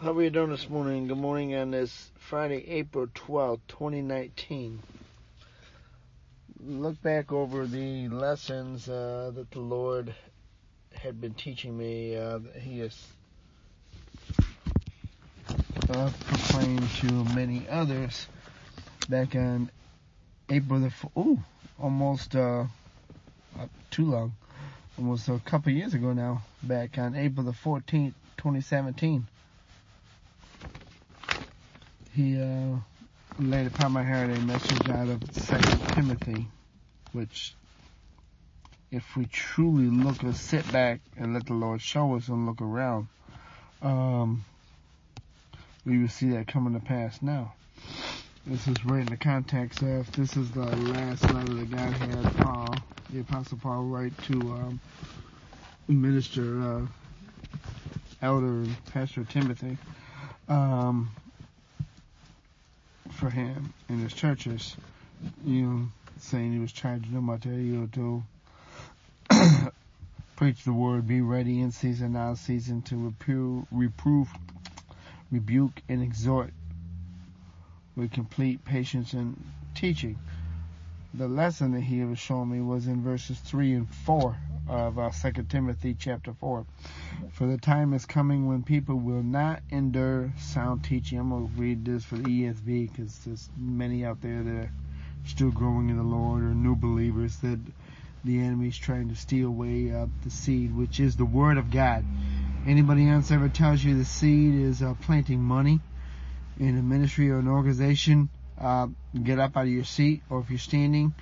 How are you doing this morning? Good morning on this Friday, April 12th, 2019. Look back over the lessons uh, that the Lord had been teaching me. Uh, he has uh, proclaimed to many others back on April the oh, almost uh, too long, almost a couple years ago now. Back on April the 14th, 2017 he uh, laid upon my heart a message out of Second Timothy, which, if we truly look or sit back and let the Lord show us and look around, um, we will see that coming to pass now. This is right in the context of this is the last letter that God had Paul, the Apostle Paul, write to um, minister, uh, elder, Pastor Timothy. Um, for him in his churches, you know, saying he was charging them out there, you know, to preach the word, be ready in season, out of season, to reprove, reprove, rebuke, and exhort with complete patience and teaching. The lesson that he was showing me was in verses 3 and 4 of uh, 2 Timothy chapter 4. For the time is coming when people will not endure sound teaching. I'm going to read this for the ESV because there's many out there that are still growing in the Lord or new believers that the enemy's trying to steal away uh, the seed, which is the Word of God. Anybody else ever tells you the seed is uh, planting money in a ministry or an organization, uh, get up out of your seat, or if you're standing,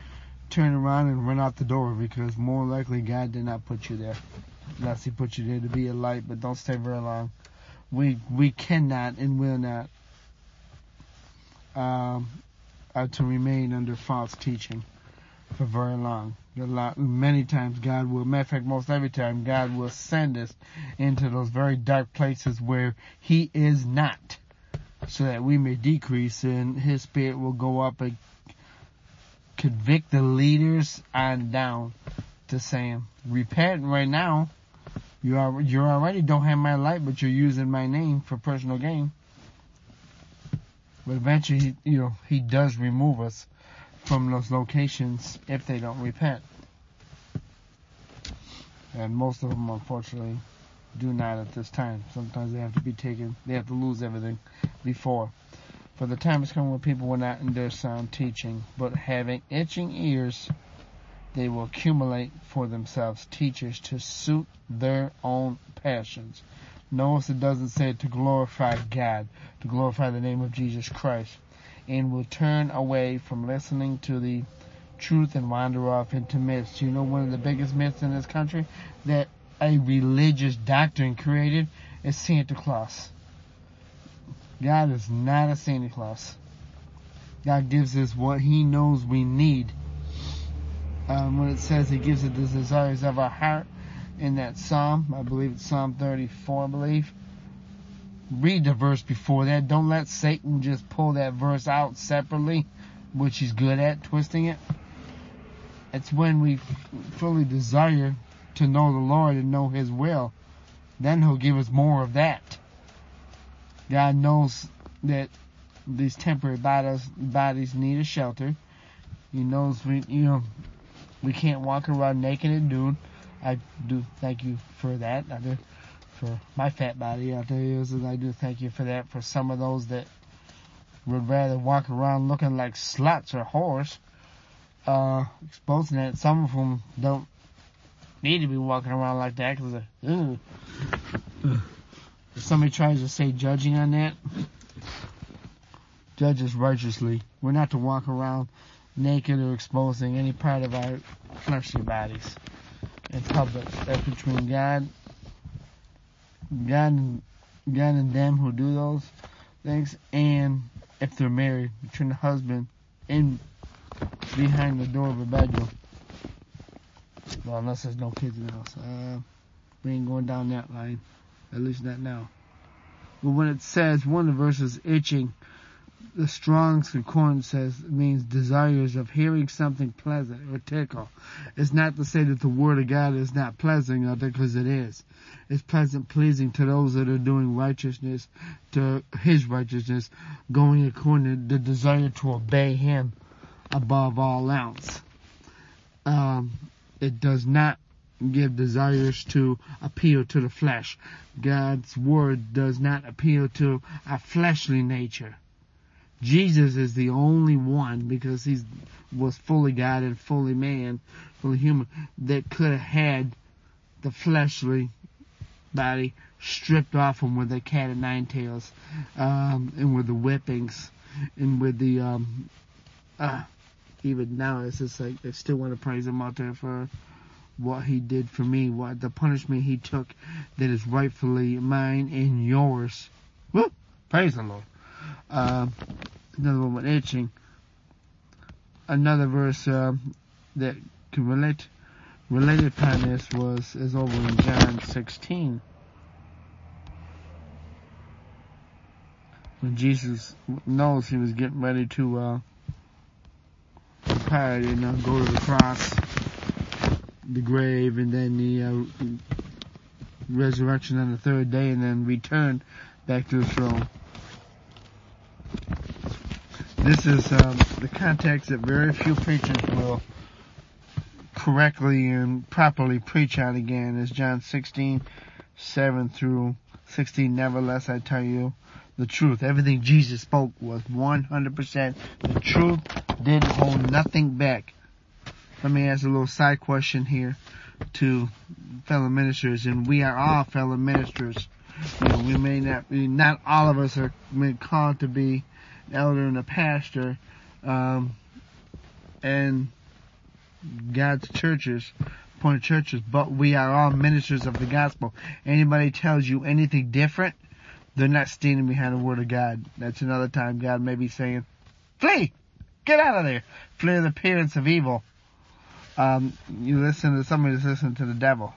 turn around and run out the door because more likely God did not put you there. Unless He put you there to be a light, but don't stay very long. We we cannot and will not um, uh, to remain under false teaching for very long. Lot, many times God will, matter of fact, most every time God will send us into those very dark places where He is not, so that we may decrease and His Spirit will go up and convict the leaders on down to saying, repent right now. You are you already don't have my light, but you're using my name for personal gain. But eventually, he, you know, he does remove us from those locations if they don't repent. And most of them, unfortunately, do not at this time. Sometimes they have to be taken, they have to lose everything before. For the time is coming when people will not endure sound teaching, but having itching ears, they will accumulate for themselves teachers to suit their own passions. Notice it doesn't say to glorify God, to glorify the name of Jesus Christ, and will turn away from listening to the truth and wander off into myths. You know one of the biggest myths in this country that a religious doctrine created is Santa Claus. God is not a Santa Claus. God gives us what He knows we need. Um, when it says He gives us the desires of our heart in that Psalm, I believe it's Psalm 34, I believe. Read the verse before that. Don't let Satan just pull that verse out separately, which he's good at, twisting it. It's when we fully desire to know the Lord and know His will, then He'll give us more of that. God knows that these temporary bodies, bodies need a shelter. He knows we, you know, we can't walk around naked and nude. I do thank you for that. I do for my fat body and I do thank you for that. For some of those that would rather walk around looking like sluts or whores, uh, exposing that. Some of them don't need to be walking around like that because, if somebody tries to say judging on that, judge us righteously. We're not to walk around naked or exposing any part of our fleshly bodies in public. That's between God, God and, God and them who do those things, and if they're married, between the husband in behind the door of a bedroom. Well, unless there's no kids in the house. Uh, we ain't going down that line. At least not now. But when it says one of the verses itching, the Strong's Concordance says it means desires of hearing something pleasant or tickle. It's not to say that the Word of God is not pleasant out there because it is. It's pleasant, pleasing to those that are doing righteousness, to His righteousness, going according to the desire to obey Him above all else. Um, it does not give desires to appeal to the flesh. God's Word does not appeal to a fleshly nature Jesus is the only one because he was fully God and fully man, fully human that could have had the fleshly body stripped off him with the cat of nine tails, um, and with the whippings, and with the um, uh, even now it's just like I still want to praise him out there for what he did for me, what the punishment he took that is rightfully mine and yours. Woo! Praise the Lord. Uh, another one with itching. Another verse uh, that can relate related upon this was is over in John 16. When Jesus knows he was getting ready to uh, depart and uh, go to the cross, the grave, and then the uh, resurrection on the third day, and then return back to the throne. This is um, the context that very few preachers will correctly and properly preach on again is John 16, 7 through 16. Nevertheless, I tell you the truth. Everything Jesus spoke was 100% the truth, didn't hold nothing back. Let me ask a little side question here to fellow ministers, and we are all fellow ministers. You know, we may not be, not all of us are called to be elder and a pastor, um, and God's churches, point churches, but we are all ministers of the gospel. Anybody tells you anything different, they're not standing behind the word of God. That's another time God may be saying, flee! Get out of there! Flee the appearance of evil. Um, you listen to somebody that's listening to the devil.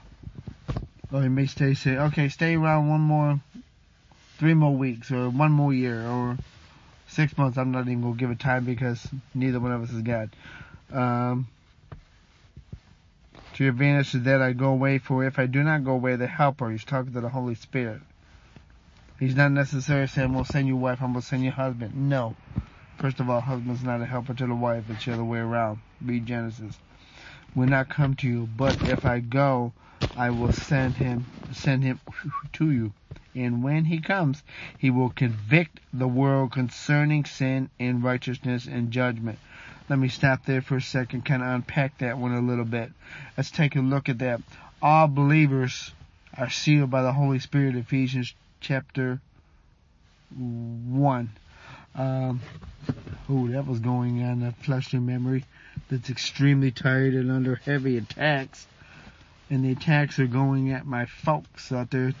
Or you may stay, say, okay, stay around one more, three more weeks, or one more year, or six months, I'm not even going to give it time because neither one of us is God. Um, to your advantage is that I go away, for if I do not go away, the Helper, he's talking to the Holy Spirit. He's not necessarily saying, we'll send you wife, I'm going to send you husband. No. First of all, husband's not a helper to the wife, it's the other way around. Read Genesis. Will not come to you, but if I go, I will send him, send him to you and when he comes, he will convict the world concerning sin and righteousness and judgment. Let me stop there for a second, kind of unpack that one a little bit. Let's take a look at that. All believers are sealed by the Holy Spirit, Ephesians chapter 1. Um, oh, that was going on a fleshly memory that's extremely tired and under heavy attacks. And the attacks are going at my folks out there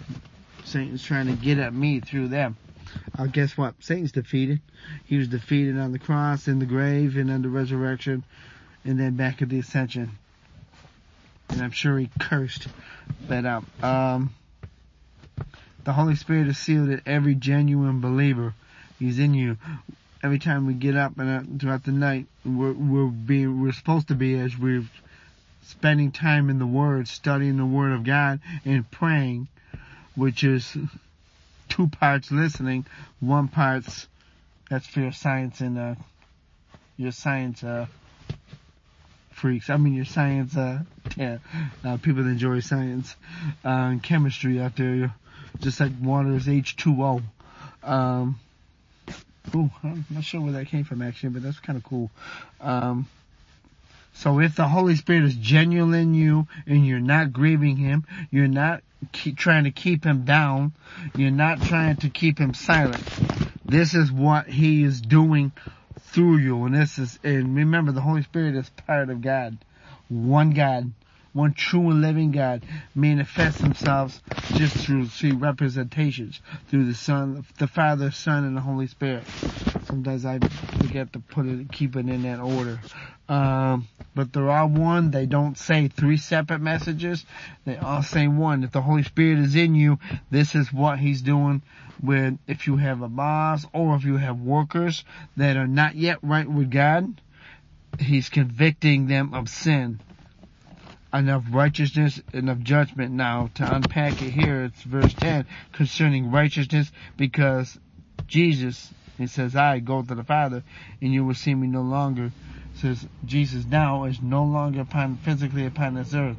Satan's trying to get at me through them. Uh, guess what? Satan's defeated. He was defeated on the cross, in the grave, and on the resurrection, and then back at the ascension. And I'm sure he cursed that out. Um, the Holy Spirit is sealed at every genuine believer. He's in you. Every time we get up and uh, throughout the night, we're, we're being, we're supposed to be as we're spending time in the Word, studying the Word of God, and praying which is two parts listening, one part's that's for your science and uh, your science uh, freaks. I mean your science uh, yeah, uh, people that enjoy science uh, and chemistry out there, just like water is H2O. Um, ooh, I'm not sure where that came from actually, but that's kind of cool. Um, so if the Holy Spirit is genuine in you and you're not grieving Him, you're not trying to keep Him down, you're not trying to keep Him silent. This is what He is doing through you. And this is, and remember the Holy Spirit is part of God. One God. One true and living God manifests themselves just through, through representations through the Son, the Father, Son, and the Holy Spirit. Sometimes I forget to put it, keep it in that order. Um, but they're all one. They don't say three separate messages. They all say one. If the Holy Spirit is in you, this is what He's doing with, if you have a boss or if you have workers that are not yet right with God, He's convicting them of sin enough righteousness, enough judgment. Now, to unpack it here, it's verse 10 concerning righteousness because Jesus, he says, I go to the Father and you will see me no longer. Says Jesus now is no longer upon, physically upon this earth.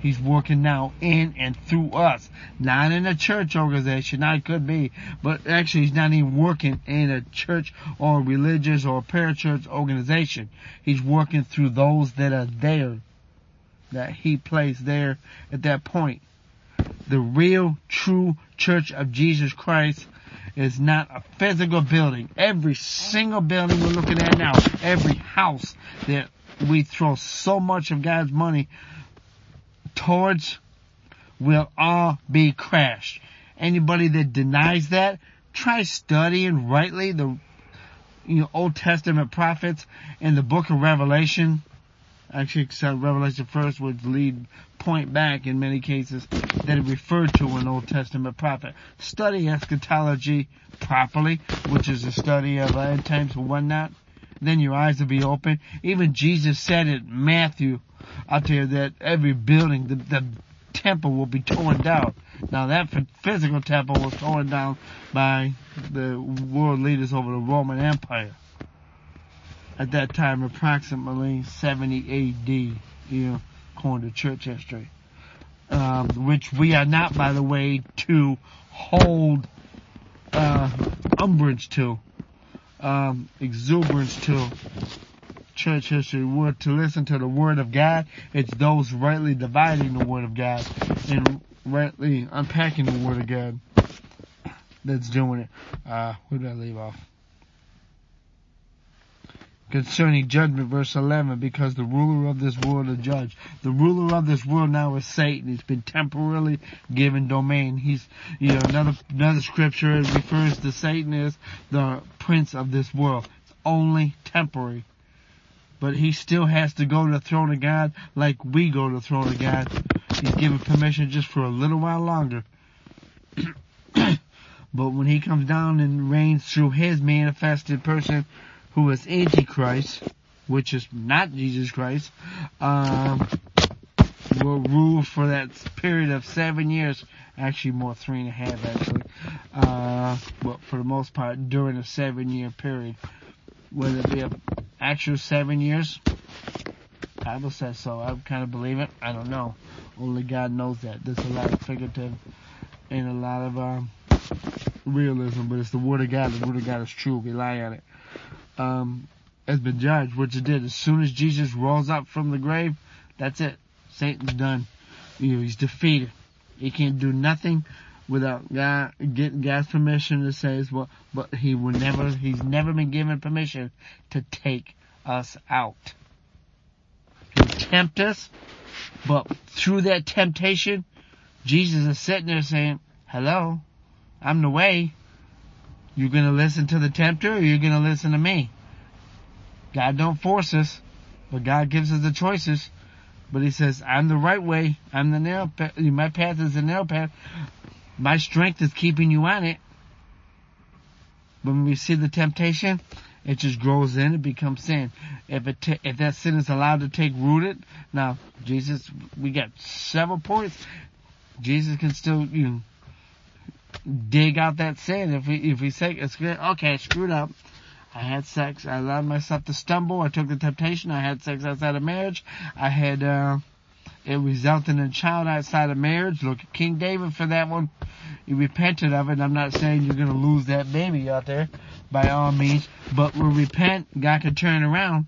He's working now in and through us. Not in a church organization, Not could be, but actually he's not even working in a church or religious or parachurch organization. He's working through those that are there that he placed there at that point. The real, true church of Jesus Christ is not a physical building. Every single building we're looking at now, every house that we throw so much of God's money towards will all be crashed. Anybody that denies that, try studying rightly the you know, Old Testament prophets and the book of Revelation actually except Revelation first would lead point back in many cases that it referred to an Old Testament prophet. Study eschatology properly, which is a study of uh, end times and whatnot. Then your eyes will be open. Even Jesus said it, Matthew, out there that every building, the, the temple will be torn down. Now that physical temple was torn down by the world leaders over the Roman Empire at that time approximately 70 AD, you know, according to church history. Um, which we are not, by the way, to hold uh, umbrage to, um, exuberance to church history. We're to listen to the Word of God. It's those rightly dividing the Word of God and rightly unpacking the Word of God that's doing it. Uh, where did I leave off? Concerning judgment, verse 11, because the ruler of this world is judge. The ruler of this world now is Satan. He's been temporarily given domain. He's, you know, another, another scripture refers to Satan as the prince of this world. It's only temporary. But he still has to go to the throne of God like we go to the throne of God. He's given permission just for a little while longer. but when he comes down and reigns through his manifested person, who is Antichrist, which is not Jesus Christ, um, will rule for that period of seven years. Actually, more three and a half, actually. Uh, but for the most part, during a seven-year period, whether it be an actual seven years, Bible says so. I kind of believe it. I don't know. Only God knows that. There's a lot of figurative and a lot of um, realism, but it's the Word of God. The Word of God is true. Rely on it um, has been judged, which it did. As soon as Jesus rolls up from the grave, that's it. Satan's done. You know, he's defeated. He can't do nothing without God getting God's permission to say as well. But he will never. He's never been given permission to take us out. He'll tempt us, but through that temptation, Jesus is sitting there saying, "Hello, I'm the way. You gonna listen to the tempter or you gonna listen to me? God don't force us, but God gives us the choices. But he says, I'm the right way. I'm the narrow path. My path is the narrow path. My strength is keeping you on it. When we see the temptation, it just grows in. It becomes sin. If it if that sin is allowed to take rooted, now Jesus, we got several points. Jesus can still you know, dig out that sin. If we if we say it's okay, I screwed up. I had sex. I allowed myself to stumble. I took the temptation. I had sex outside of marriage. I had uh, it resulted in a child outside of marriage. Look at King David for that one. He repented of it. I'm not saying you're to lose that baby out there by all means, but we'll repent. God can turn around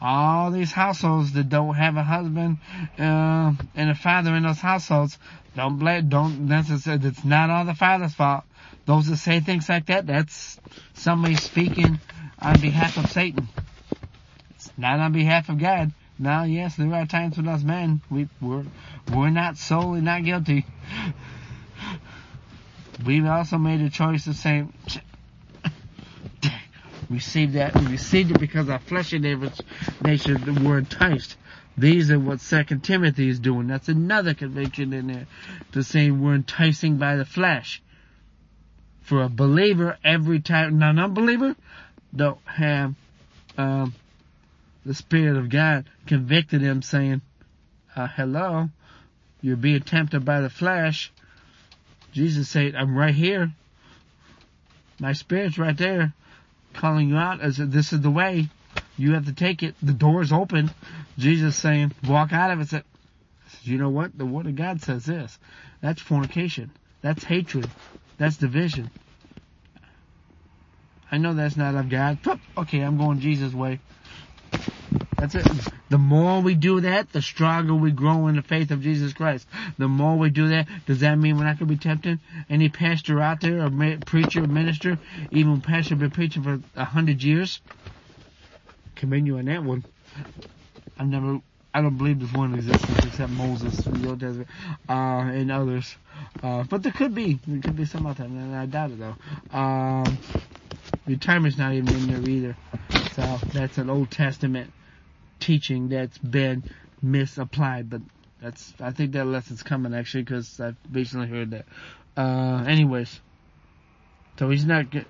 all these households that don't have a husband uh, and a father in those households, don't blame, don't necessarily, it's not all the father's fault. Those that say things like that, that's somebody speaking on behalf of Satan. It's not on behalf of God. Now, yes, there are times with us men, we, we're, we're not solely not guilty. We've also made a choice of saying, received that. We received it because our fleshly nature were enticed. These are what Second Timothy is doing. That's another conviction in there to say we're enticing by the flesh. For a believer, every time, non unbeliever, don't have um, the Spirit of God convicted him saying, uh, hello, you're being tempted by the flesh. Jesus said, I'm right here. My Spirit's right there calling you out as this is the way. You have to take it. The door's open. Jesus saying, walk out of it. Said, you know what? The Word of God says this. That's fornication. That's hatred. That's division. I know that's not of God. Okay, I'm going Jesus' way. That's it. The more we do that, the stronger we grow in the faith of Jesus Christ. The more we do that, does that mean we're not going to be tempted? Any pastor out there, or preacher, minister, even pastor been preaching for a hundred years? Commend you on that one. I've never, I don't believe there's one existence except Moses in the Old Testament, uh, and others. Uh, but there could be, there could be some out there, and I doubt it though. Um, retirement's not even in there either. So that's an Old Testament teaching that's been misapplied, but that's I think that lesson's coming actually because I've recently heard that. Uh, anyways, so he's not. Get,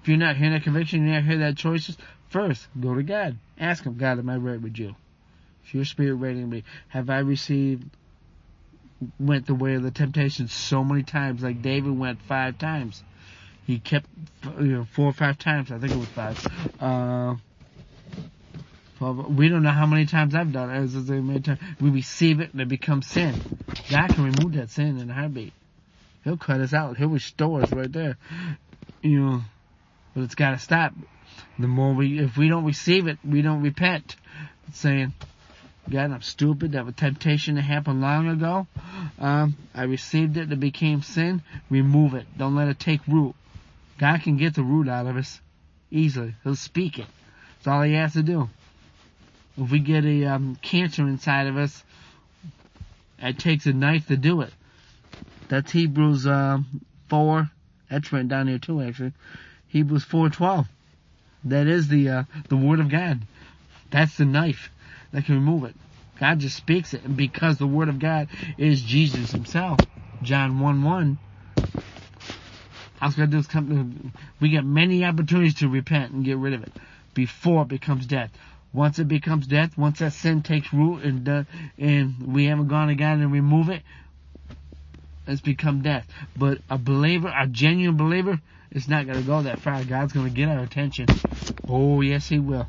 if you're not hearing that conviction, you're not hearing that choices. First, go to God. Ask Him, God, am I right with you? Is your spirit rating me? Have I received? Went the way of the temptation so many times, like David went five times. He kept you know, four or five times. I think it was five. Uh, we don't know how many times I've done it. Many times we receive it and it becomes sin. God can remove that sin in a heartbeat. He'll cut us out. He'll restore us right there. You know, but it's got to stop. The more we, if we don't receive it, we don't repent. It's saying, God, I'm stupid. That was temptation that happened long ago. Um, I received it. It became sin. Remove it. Don't let it take root. God can get the root out of us easily. He'll speak it. That's all he has to do. If we get a um, cancer inside of us, it takes a knife to do it. That's Hebrews uh, 4. That's written down here too, actually. Hebrews 4:12. That is the uh, the word of God. That's the knife that can remove it. God just speaks it, and because the word of God is Jesus Himself, John 1 1. I was gonna do is come. We get many opportunities to repent and get rid of it before it becomes death. Once it becomes death, once that sin takes root and uh, and we haven't gone again and remove it, it's become death. But a believer, a genuine believer, it's not to go that far. God's to get our attention. Oh yes, He will.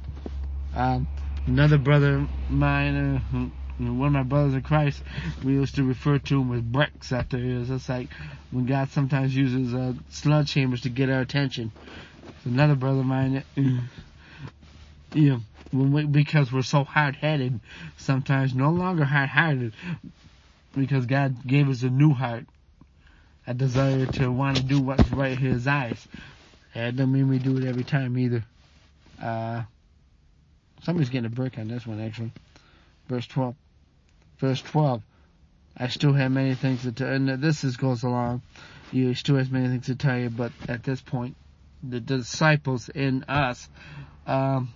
Um, another brother mine, uh, one of my brothers in Christ, we used to refer to him as bricks out there. It's like when God sometimes uses uh, sledgehammers to get our attention. another brother of mine. Uh, know, we, because we're so hard-headed, sometimes no longer hard-hearted, because God gave us a new heart, a desire to want to do what's right in His eyes. That don't mean we do it every time either. Uh, somebody's getting a break on this one actually. Verse 12. Verse 12. I still have many things to tell, and this is, goes along. You still has many things to tell you, but at this point, the, the disciples in us, um,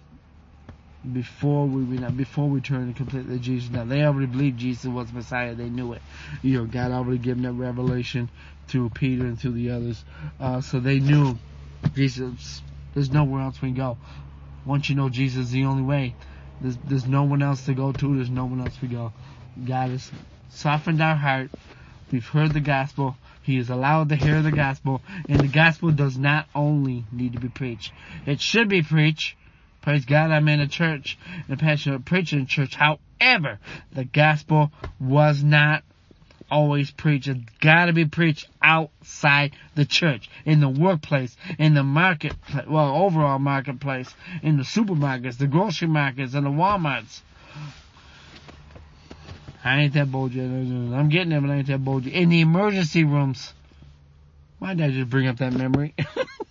before we before we turned completely to Jesus. Now they already believed Jesus was Messiah. They knew it. You know, God already given them revelation through Peter and through the others. Uh, so they knew Jesus. There's nowhere else we can go. Once you know Jesus is the only way, there's there's no one else to go to. There's no one else we go. God has softened our heart. We've heard the gospel. He is allowed to hear the gospel, and the gospel does not only need to be preached. It should be preached Praise God, I'm in a church, in a passionate preaching in church. However, the gospel was not always preached. It's gotta be preached outside the church, in the workplace, in the market, well, overall marketplace, in the supermarkets, the grocery markets, and the Walmarts. I ain't that bold yet. I'm getting there, but I ain't that bold yet. In the emergency rooms. Why did I just bring up that memory?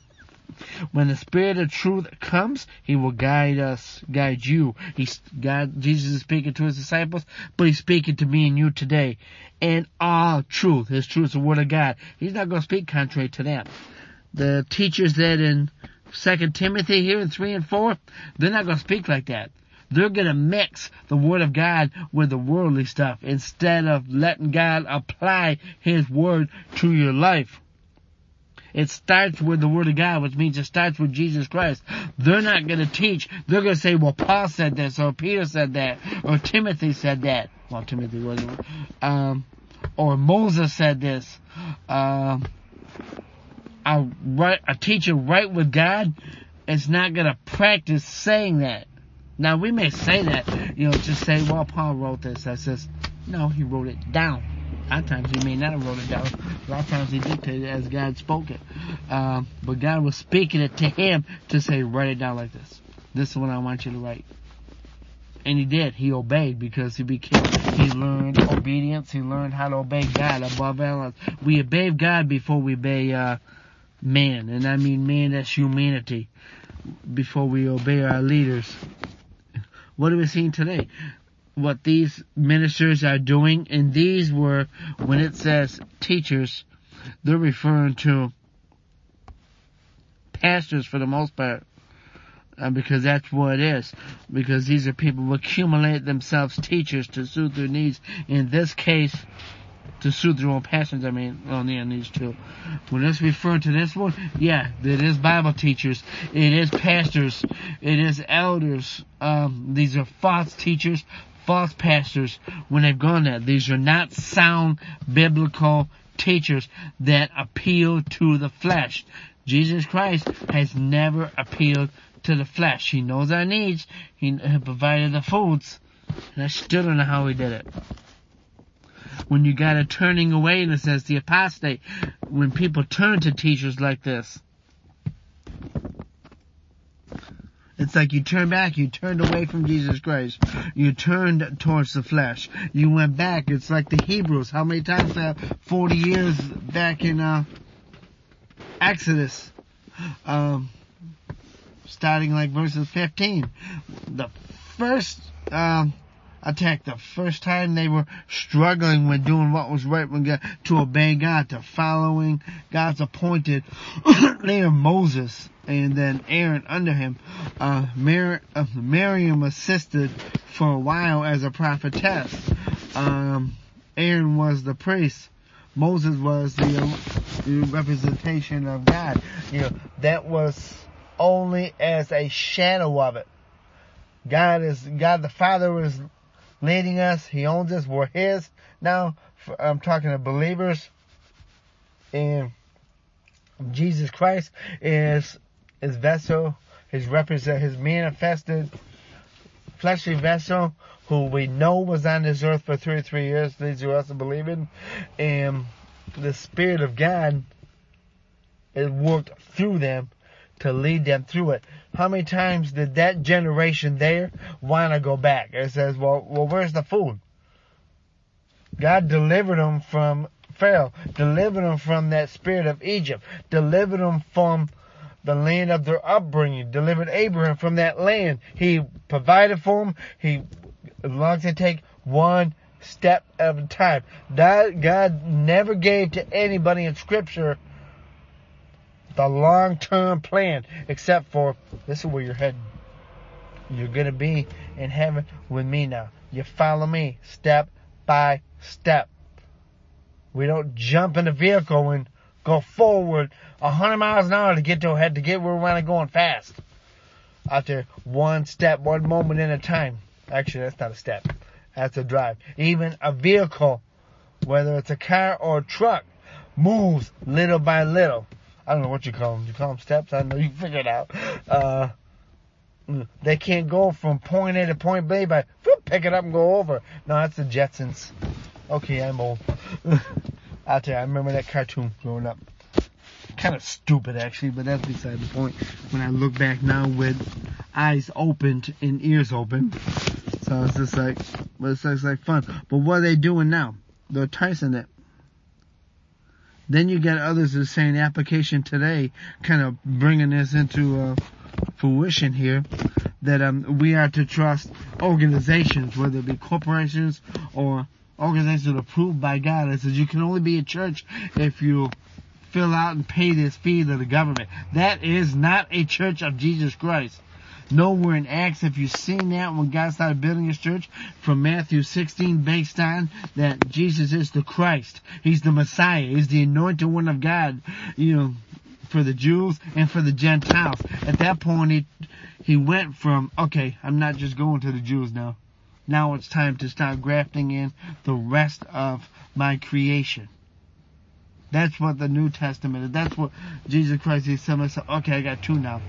When the Spirit of truth comes, He will guide us, guide you. He's God, Jesus is speaking to His disciples, but He's speaking to me and you today. And all truth, His truth is the Word of God. He's not going to speak contrary to that. The teachers that in Second Timothy here in three and four, they're not going to speak like that. They're going to mix the Word of God with the worldly stuff instead of letting God apply His Word to your life. It starts with the Word of God, which means it starts with Jesus Christ. They're not going to teach. They're going to say, well, Paul said this, or Peter said that, or Timothy said that. Well, Timothy wasn't. Um, or Moses said this. Um, a, a teacher right with God is not going to practice saying that. Now we may say that, you know, just say, well, Paul wrote this. That says, no, he wrote it down. Lot of times he may not have wrote it down. A lot of times he dictated as God spoke it. Um, but God was speaking it to him to say, write it down like this. This is what I want you to write. And he did. He obeyed because he became, he learned obedience. He learned how to obey God above all else. We obey God before we obey, uh, man. And I mean man, that's humanity. Before we obey our leaders. What are we seeing today? What these ministers are doing, and these were, when it says teachers, they're referring to pastors for the most part. Uh, because that's what it is. Because these are people who accumulate themselves teachers to suit their needs. In this case, to suit their own passions. I mean, on the these two. When it's referring to this one, yeah, it is Bible teachers, it is pastors, it is elders. Um, these are false teachers, false pastors. When they've gone there, these are not sound biblical teachers that appeal to the flesh. Jesus Christ has never appealed to the flesh. He knows our needs. He provided the foods. And I still don't know how he did it. When you got a turning away, and it says the apostate, when people turn to teachers like this, It's like you turned back, you turned away from Jesus Christ. You turned towards the flesh. You went back. It's like the Hebrews. How many times that 40 years back in, uh, Exodus, um, starting like verses 15. The first, um, attack the first time they were struggling with doing what was right when God, to obey God, to following God's appointed leader Moses and then Aaron under him. Uh, Mar- uh, Miriam assisted for a while as a prophetess. Um, Aaron was the priest. Moses was the, uh, the representation of God. You know, that was only as a shadow of it. God is, God the Father was leading us. He owns us. We're His. Now, I'm talking to believers. And Jesus Christ is His vessel, His represent, His manifested fleshly vessel, who we know was on this earth for 33 years. These are us to believe in. And the Spirit of God is worked through them to lead them through it. How many times did that generation there want to go back? It says, well, well, where's the food? God delivered them from Pharaoh, delivered them from that spirit of Egypt, delivered them from the land of their upbringing, delivered Abraham from that land. He provided for them. He, as long as they take one step at a time. God, God never gave to anybody in scripture the long term plan, except for this is where you're heading. You're going to be in heaven with me now. You follow me step by step. We don't jump in the vehicle and go forward 100 miles an hour to get to head to get where we want to going fast. There, one step, one moment at a time. Actually, that's not a step. That's a drive. Even a vehicle, whether it's a car or a truck, moves little by little. I don't know what you call them. You call them steps? I know you figured out. Uh, they can't go from point A to point B by pick it up and go over. No, that's the Jetsons. Okay, I'm old. Out there, I remember that cartoon growing up. Kind of stupid actually, but that's beside the point. When I look back now with eyes opened and ears open, so it's just like, but it's, it's like fun. But what are they doing now? They're Tyson it. Then you get others that are saying application today, kind of bringing this into uh, fruition here, that um, we are to trust organizations, whether it be corporations or organizations approved by God. It says you can only be a church if you fill out and pay this fee to the government. That is not a church of Jesus Christ. Nowhere in Acts have you seen that when God started building his church from Matthew 16 based on that Jesus is the Christ. He's the Messiah. He's the anointed one of God, you know, for the Jews and for the Gentiles. At that point, he, he went from, okay, I'm not just going to the Jews now. Now it's time to start grafting in the rest of my creation. That's what the New Testament is. That's what Jesus Christ is telling us. Okay, I got two now.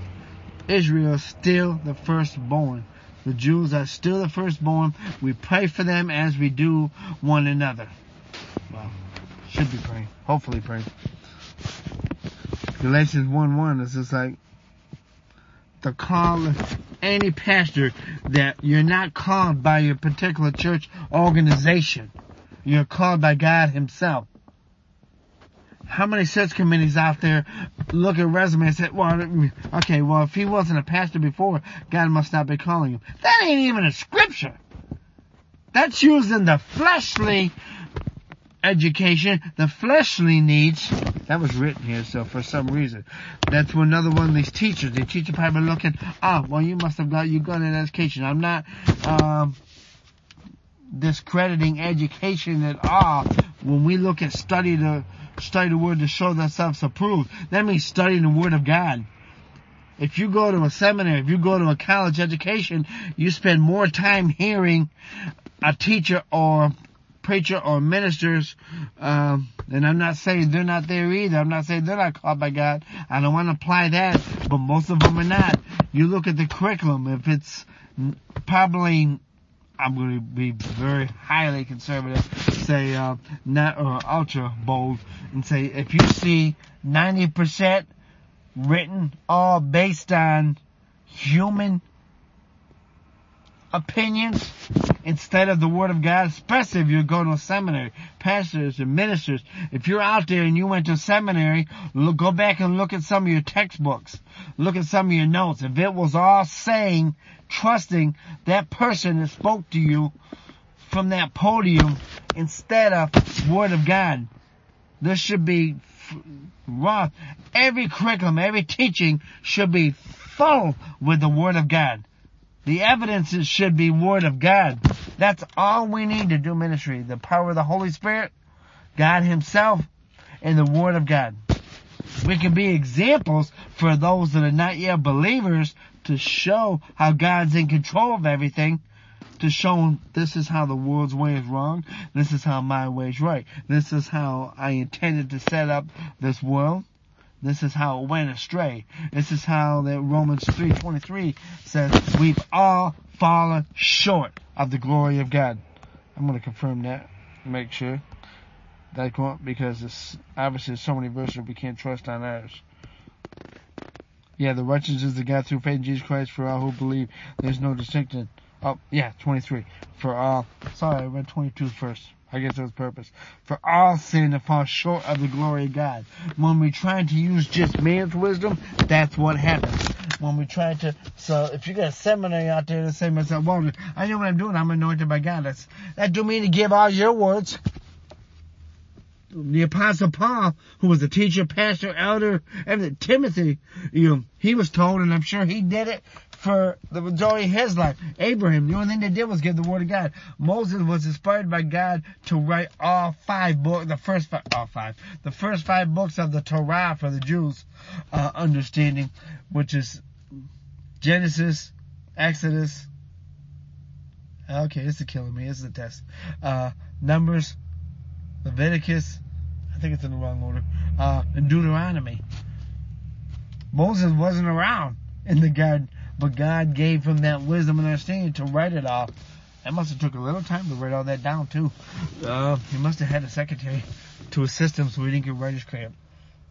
Israel is still the firstborn. The Jews are still the firstborn. We pray for them as we do one another. Well, should be praying. Hopefully praying. Galatians 1 1 is just like the call of any pastor that you're not called by your particular church organization. You're called by God Himself how many search committees out there look at resumes and say, well, okay, well, if he wasn't a pastor before, God must not be calling him. That ain't even a scripture. That's using the fleshly education, the fleshly needs. That was written here, so for some reason. That's another one of these teachers. The teacher probably looking, oh, well, you must have got, you got an education. I'm not, um, discrediting education at all. When we look at study the, study the word to show themselves approved. That means studying the word of God. If you go to a seminary, if you go to a college education, you spend more time hearing a teacher or preacher or ministers, um, and I'm not saying they're not there either. I'm not saying they're not called by God. I don't want to apply that, but most of them are not. You look at the curriculum, if it's probably I'm going to be very highly conservative, say uh, not or ultra bold, and say if you see 90% written all based on human opinions instead of the Word of God, especially if you're going to a seminary, pastors and ministers. If you're out there and you went to seminary, look, go back and look at some of your textbooks. Look at some of your notes. If it was all saying, trusting that person that spoke to you from that podium instead of Word of God, this should be raw. Every curriculum, every teaching should be full with the Word of God. The evidences should be Word of God. That's all we need to do ministry. The power of the Holy Spirit, God Himself, and the Word of God. We can be examples for those that are not yet believers to show how God's in control of everything. To show them this is how the world's way is wrong. This is how my way is right. This is how I intended to set up this world. This is how it went astray. This is how that Romans 3.23 says, we've all fallen short of the glory of God. I'm going to confirm that, make sure. That quote, because it's obviously so many verses we can't trust on ours. Yeah, the righteousness of God through faith in Jesus Christ for all who believe. There's no distinction. Oh, yeah, 23. For all. Sorry, I read 22 first. I guess that's purpose. For all sin to fall short of the glory of God. When we try to use just man's wisdom, that's what happens. When we try to, so if you got a seminary out there that say myself, well, I know what I'm doing, I'm anointed by God. That's, that do mean to give all your words. The apostle Paul, who was a teacher, pastor, elder, and Timothy, you know, he was told, and I'm sure he did it, for the majority of his life. Abraham, the only thing they did was give the word of God. Moses was inspired by God to write all five books, the first five, all five, the first five books of the Torah for the Jews, uh, understanding, which is Genesis, Exodus, okay, this is killing me, this is a test, uh, Numbers, Leviticus, I think it's in the wrong order, uh, and Deuteronomy. Moses wasn't around in the garden but God gave him that wisdom and understanding to write it all. That must have took a little time to write all that down too. Uh, he must have had a secretary to assist him so he didn't get writer's cramp.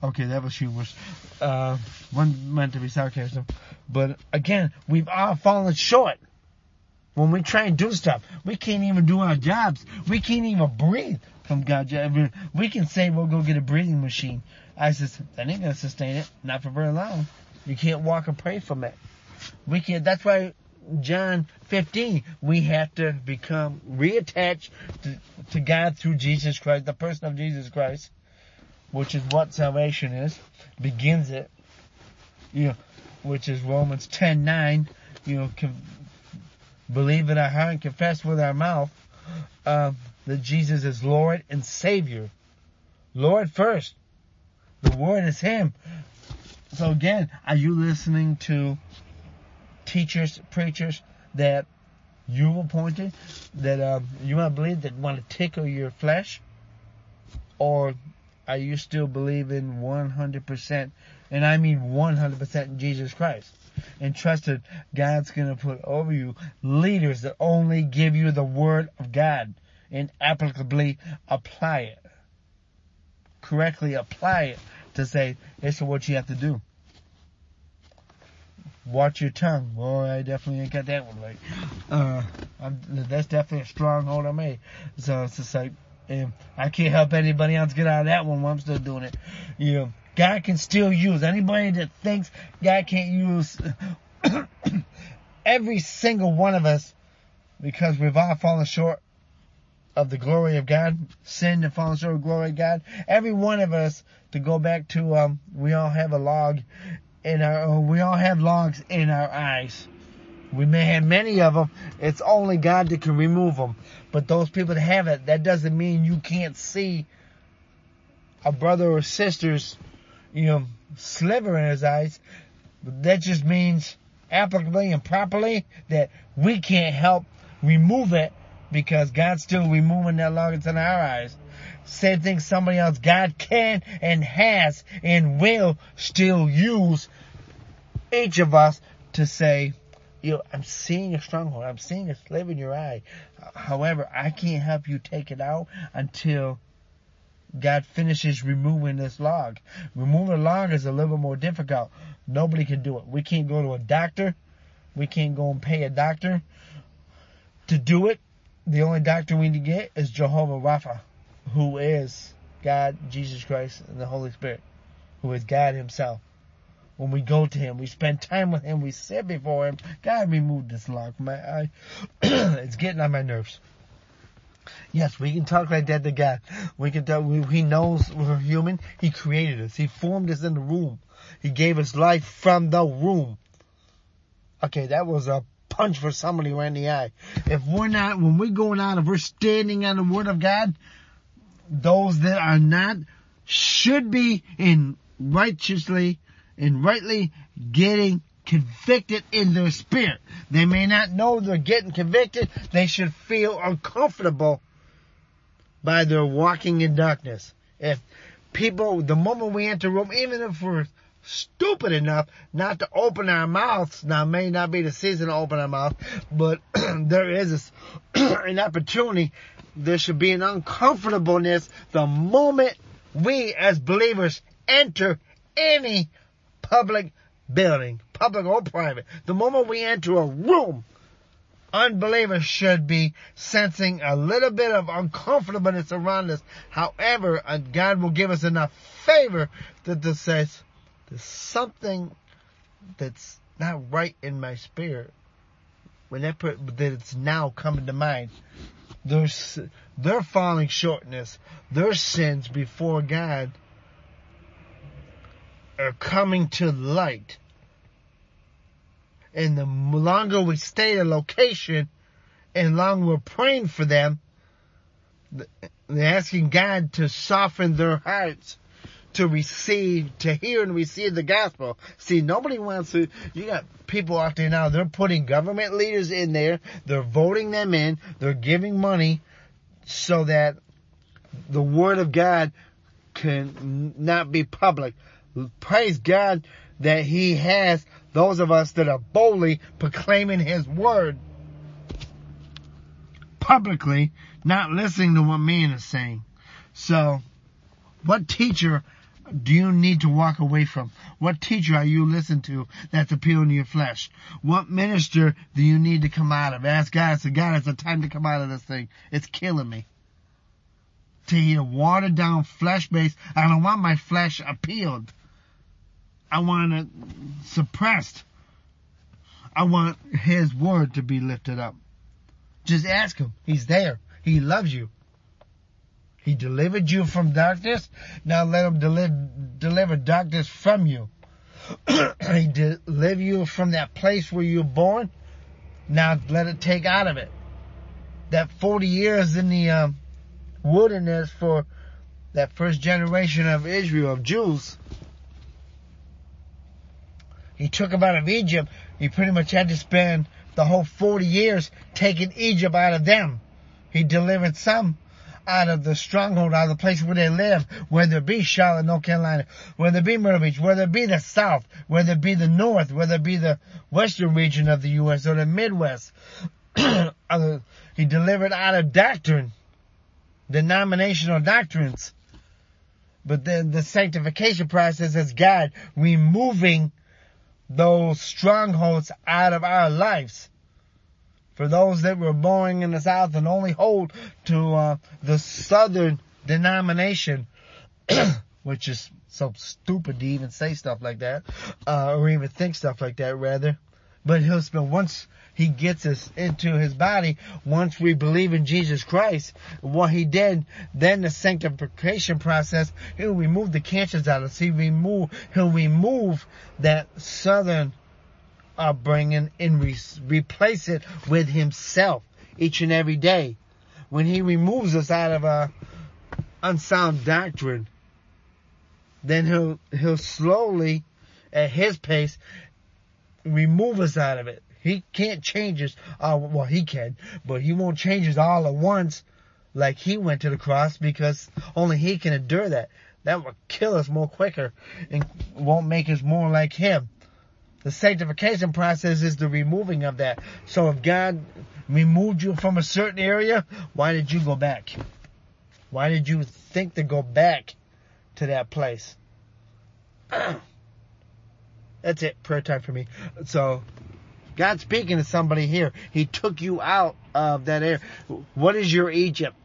Okay, that was humorous. Uh, one meant to be sarcasm. But again, we've all fallen short. When we try and do stuff, we can't even do our jobs. We can't even breathe from God. We can say we'll go get a breathing machine. I says, that ain't gonna sustain it. Not for very long. You can't walk and pray from it. We can, that's why John 15, we have to become reattached to, to God through Jesus Christ, the person of Jesus Christ. which is what salvation is, begins it. You know, which is Romans 10 9. You know, believe in our heart and confess with our mouth uh, that Jesus is Lord and Savior. Lord first. The Word is Him. So again, are you listening to teachers, preachers that you appointed, that um, you might believe that want to tickle your flesh? Or are you still believing 100%, and I mean 100% in Jesus Christ? And trust that God's going to put over you leaders that only give you the Word of God and applicably apply it. Correctly apply it to say, this is what you have to do. Watch your tongue. Boy, I definitely ain't got that one right. Uh, I'm, that's definitely a stronghold on me. So it's just like, um, I can't help anybody else get out of that one while I'm still doing it. You know, God can still use anybody that thinks God can't use every single one of us because we've all fallen short of the glory of God, sinned and fallen short of glory of God. Every one of us, to go back to, um, we all have a log in our, oh, we all have logs in our eyes. We may have many of them. It's only God that can remove them. But those people that have it, that doesn't mean you can't see a brother or sister's, you know, sliver in his eyes. That just means applicably and properly that we can't help remove it because God's still removing that log in our eyes. Same thing somebody else God can and has and will still use each of us to say, you know, I'm seeing a stronghold. I'm seeing a slave in your eye. However, I can't help you take it out until God finishes removing this log. Removing a log is a little more difficult. Nobody can do it. We can't go to a doctor. We can't go and pay a doctor to do it. The only doctor we need to get is Jehovah Rapha, who is God, Jesus Christ, and the Holy Spirit, who is God Himself. When we go to Him, we spend time with Him, we sit before Him. God, remove this lock my eye. it's getting on my nerves. Yes, we can talk like that to God. We can talk, we, He knows we're human. He created us. He formed us in the womb. He gave us life from the womb. Okay, that was a punch for somebody right in the eye. If we're not, when we're going out, if we're standing on the Word of God, those that are not should be in righteously and rightly getting convicted in their spirit. They may not know they're getting convicted. They should feel uncomfortable by their walking in darkness. If people, the moment we enter a room, even if we're stupid enough not to open our mouths. Now, may not be the season to open our mouth, but there is an opportunity. There should be an uncomfortableness the moment we as believers enter any public building, public or private. The moment we enter a room, unbelievers should be sensing a little bit of uncomfortableness around us. However, uh, God will give us enough favor that this says, there's something that's not right in my spirit. When that, that it's now coming to mind. There's, their falling shortness, their sins before God are coming to light. And the longer we stay at a location, and longer we're praying for them, asking God to soften their hearts to receive, to hear and receive the gospel. See, nobody wants to, you got people out there now, they're putting government leaders in there, they're voting them in, they're giving money so that the word of God can not be public. Praise God that He has those of us that are boldly proclaiming His word publicly, not listening to what man is saying. So, what teacher do you need to walk away from? What teacher are you listening to that's appealing to your flesh? What minister do you need to come out of? Ask God, say, God, it's a time to come out of this thing. It's killing me. To hear watered down flesh based, I don't want my flesh appealed. I want it suppressed. I want His word to be lifted up. Just ask Him. He's there. He loves you. He delivered you from darkness. Now let him deliver, deliver darkness from you. he deliver you from that place where you were born. Now let it take out of it. That 40 years in the um, wilderness for that first generation of Israel, of Jews. He took them out of Egypt. He pretty much had to spend the whole 40 years taking Egypt out of them. He delivered some out of the stronghold, out of the place where they live, whether it be Charlotte, North Carolina, whether it be Myrtle Beach, whether it be the South, whether it be the North, whether it be the Western region of the U.S. or the Midwest. he delivered out of doctrine, denominational doctrines. But then the sanctification process is God removing those strongholds out of our lives for those that were born in the South and only hold to uh, the Southern denomination, which is so stupid to even say stuff like that, uh, or even think stuff like that, rather. But he'll spend once he gets us into his body, once we believe in Jesus Christ, what he did, then the sanctification process, he'll remove the cancers out of us. He remove, he'll remove that southern upbringing and re- replace it with himself each and every day. When he removes us out of a unsound doctrine, then he'll, he'll slowly, at his pace, remove us out of it. He can't change us, uh, well he can, but he won't change us all at once like he went to the cross because only he can endure that. That will kill us more quicker and won't make us more like him. The sanctification process is the removing of that. So if God removed you from a certain area, why did you go back? Why did you think to go back to that place? That's it. Prayer time for me. So, God speaking to somebody here. He took you out of that area. What is your Egypt?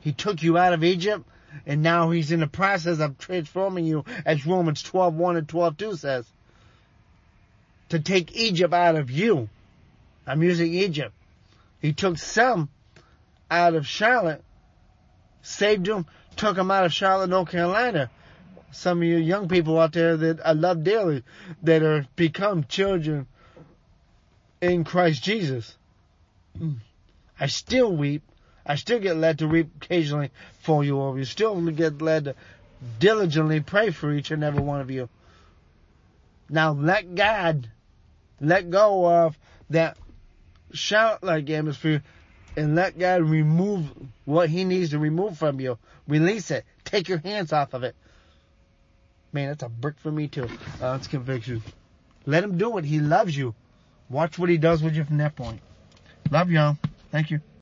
He took you out of Egypt, and now He's in the process of transforming you, as Romans 12, 1 and 12, 2 says to take Egypt out of you. I'm using Egypt. He took some out of Charlotte, saved them, took them out of Charlotte, North Carolina. Some of you young people out there that I love dearly, that are become children in Christ Jesus. Mm. I still weep. I still get led to weep occasionally for you, or you still get led to diligently pray for each and every one of you. Now let God let go of that shout like atmosphere and let God remove what He needs to remove from you. Release it. Take your hands off of it. Man, that's a brick for me too. Uh, that's conviction. Let Him do it. He loves you. Watch what He does with you from that point. Love y'all. Thank you.